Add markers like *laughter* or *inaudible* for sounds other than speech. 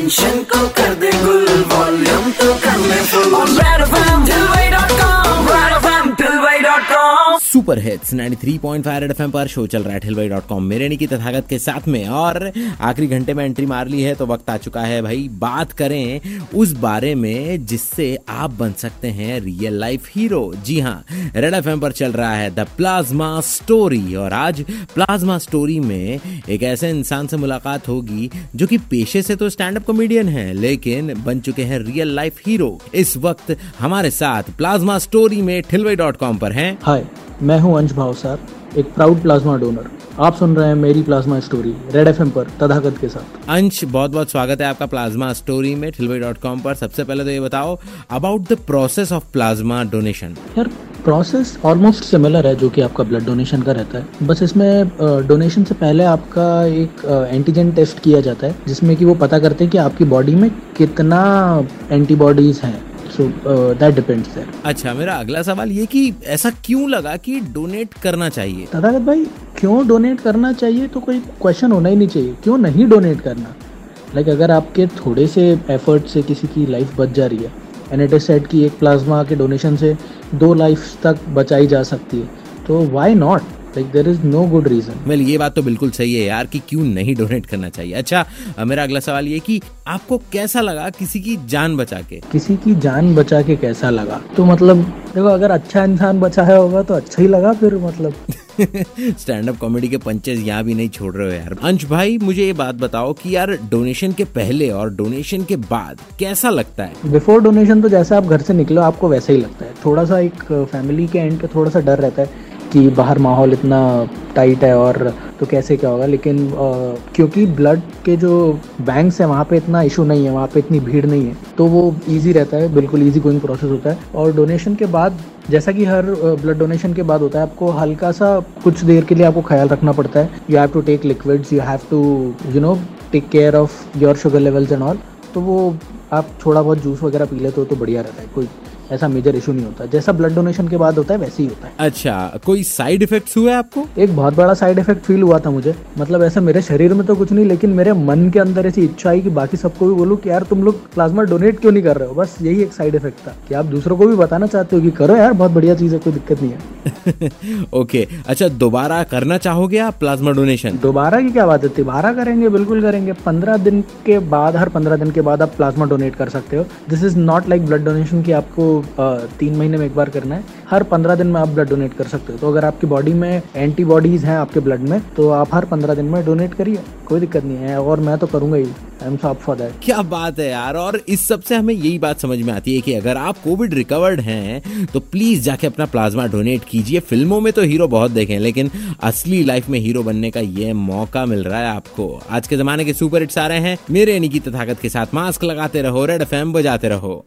Tension को कर दे गुल सुपर हिट्स 93.5 रेड एफएम पर शो चल रहा है ठिलवाई डॉट कॉम मेरे निकी तथागत के साथ में। और आखिरी घंटे में एंट्री मार ली है तो वक्त आ चुका है भाई। बात करें उस बारे में जिससे आप बन सकते हैं रियल लाइफ हीरो जी हाँ रेड एफएम पर चल रहा है द प्लाज्मा स्टोरी और आज प्लाज्मा स्टोरी में एक ऐसे इंसान से मुलाकात होगी जो कि पेशे से तो स्टैंड अप कॉमेडियन है, लेकिन बन चुके हैं रियल लाइफ हीरो इस वक्त हमारे साथ प्लाज्मा स्टोरी में ठिलवाई डॉट कॉम पर है। हाय मैं हूँ अंश भाव भावसार एक प्राउड प्लाज्मा डोनर आप सुन रहे हैं मेरी प्लाज्मा स्टोरी रेड एफएम पर तथागत के साथ। अंश बहुत बहुत स्वागत है आपका प्लाज्मा स्टोरी में डॉट कॉम पर। सबसे पहले तो ये बताओ about the process of plasma donation यार प्रोसेस ऑलमोस्ट सिमिलर है जो कि आपका ब्लड डोनेशन का रहता है। बस इसमें डोनेशन से पहले आपका एक एंटीजन टेस्ट किया जाता है जिसमें कि वो पता करते हैं कि आपकी बॉडी में कितना एंटीबॉडीज हैं। सो दैट डिपेंड्स देयर अच्छा मेरा अगला सवाल ये कि ऐसा क्यों लगा कि डोनेट करना चाहिए? तथागत भाई क्यों डोनेट करना चाहिए तो कोई क्वेश्चन होना ही नहीं चाहिए। क्यों नहीं डोनेट करना? लाइक like अगर आपके थोड़े से एफर्ट से किसी की लाइफ बच जा रही है एंड इट इज़ सेट कि एक प्लाज्मा के डोनेशन से दो लाइफ तक बचाई जा सकती है तो why not like there is no good reason well ये बात तो बिल्कुल सही है यार कि क्यों नहीं डोनेट करना चाहिए। अच्छा मेरा अगला सवाल ये कि आपको कैसा लगा किसी की जान बचा के? किसी की जान बचा के कैसा लगा? तो मतलब देखो अगर अच्छा इंसान बचाया होगा तो अच्छा ही लगा फिर मतलब। स्टैंड अप कॉमेडी के पंचेस यहाँ भी नहीं छोड़ रहे हो यार। अंश भाई मुझे ये बात बताओ कि यार डोनेशन के पहले और डोनेशन के बाद कैसा लगता है? बिफोर डोनेशन तो जैसे आप घर से निकलो आपको वैसा ही लगता है। थोड़ा सा एक फैमिली के एंड पे थोड़ा सा डर रहता है। कि बाहर माहौल इतना टाइट है और तो कैसे क्या होगा? लेकिन अ, क्योंकि ब्लड के जो बैंक्स हैं वहाँ पे इतना इशू नहीं है वहाँ पे इतनी भीड़ नहीं है तो वो इजी रहता है बिल्कुल इजी गोइंग प्रोसेस होता है। और डोनेशन के बाद जैसा कि हर ब्लड डोनेशन के बाद होता है आपको हल्का सा कुछ देर के लिए आपको ख्याल रखना पड़ता है। You have to take liquids you have to you know take care of your sugar levels and all तो वो आप थोड़ा बहुत जूस वगैरह पी लेते हो तो बढ़िया रहता है कोई ऐसा मेजर इशू नहीं होता। जैसा ब्लड डोनेशन के बाद होता है वैसे ही होता है। अच्छा कोई साइड इफेक्ट्स हुए आपको? एक बहुत बड़ा साइड इफ़ेक्ट फील हुआ था मुझे। मतलब ऐसा मेरे शरीर में तो कुछ नहीं लेकिन मेरे मन के अंदर ऐसी इच्छा आई कि बाकी सबको भी बोलूँ कि यार तुम लोग प्लाज्मा डोनेट क्यों नहीं कर रहे हो? बस यही एक साइड इफ़ेक्ट था कि आप दूसरों को भी बताना चाहते हो कि करो यार बहुत बढ़िया चीज़ है कोई दिक्कत नहीं है। *laughs* ओके अच्छा दोबारा करना चाहोगे आप प्लाज्मा डोनेशन दोबारा की क्या बात है? दोबारा करेंगे बिल्कुल करेंगे। पंद्रह दिन के बाद हर पंद्रह दिन के बाद आप प्लाज्मा डोनेट कर सकते हो। This is not like blood donation की आपको तीन महीने में एक बार करना है। हर पंद्रह दिन में आप ब्लड डोनेट कर सकते हो। तो अगर आपकी बॉडी में एंटीबॉडीज हैं आपके ब्लड में तो आप हर पंद्रह दिन में डोनेट करिए। कोई दिक्कत नहीं है, और मैं तो करूँगा ही। I am up for that क्या बात है यार, और इस सबसे हमें यही बात समझ में आती है कि अगर आप कोविड रिकवर्ड हैं तो प्लीज़ जाके अपना प्लाज्मा डोनेट कीजिए। फ़िल्मों में तो हीरो बहुत देखे लेकिन असली लाइफ में हीरो बनने का ये मौका मिल रहा है आपको। आज के जमाने के सुपर हिट्स आ रहे हैं। मेरे यानी की तथागत के साथ मास्क लगाते रहो रेड एफ़ बजाते रहो।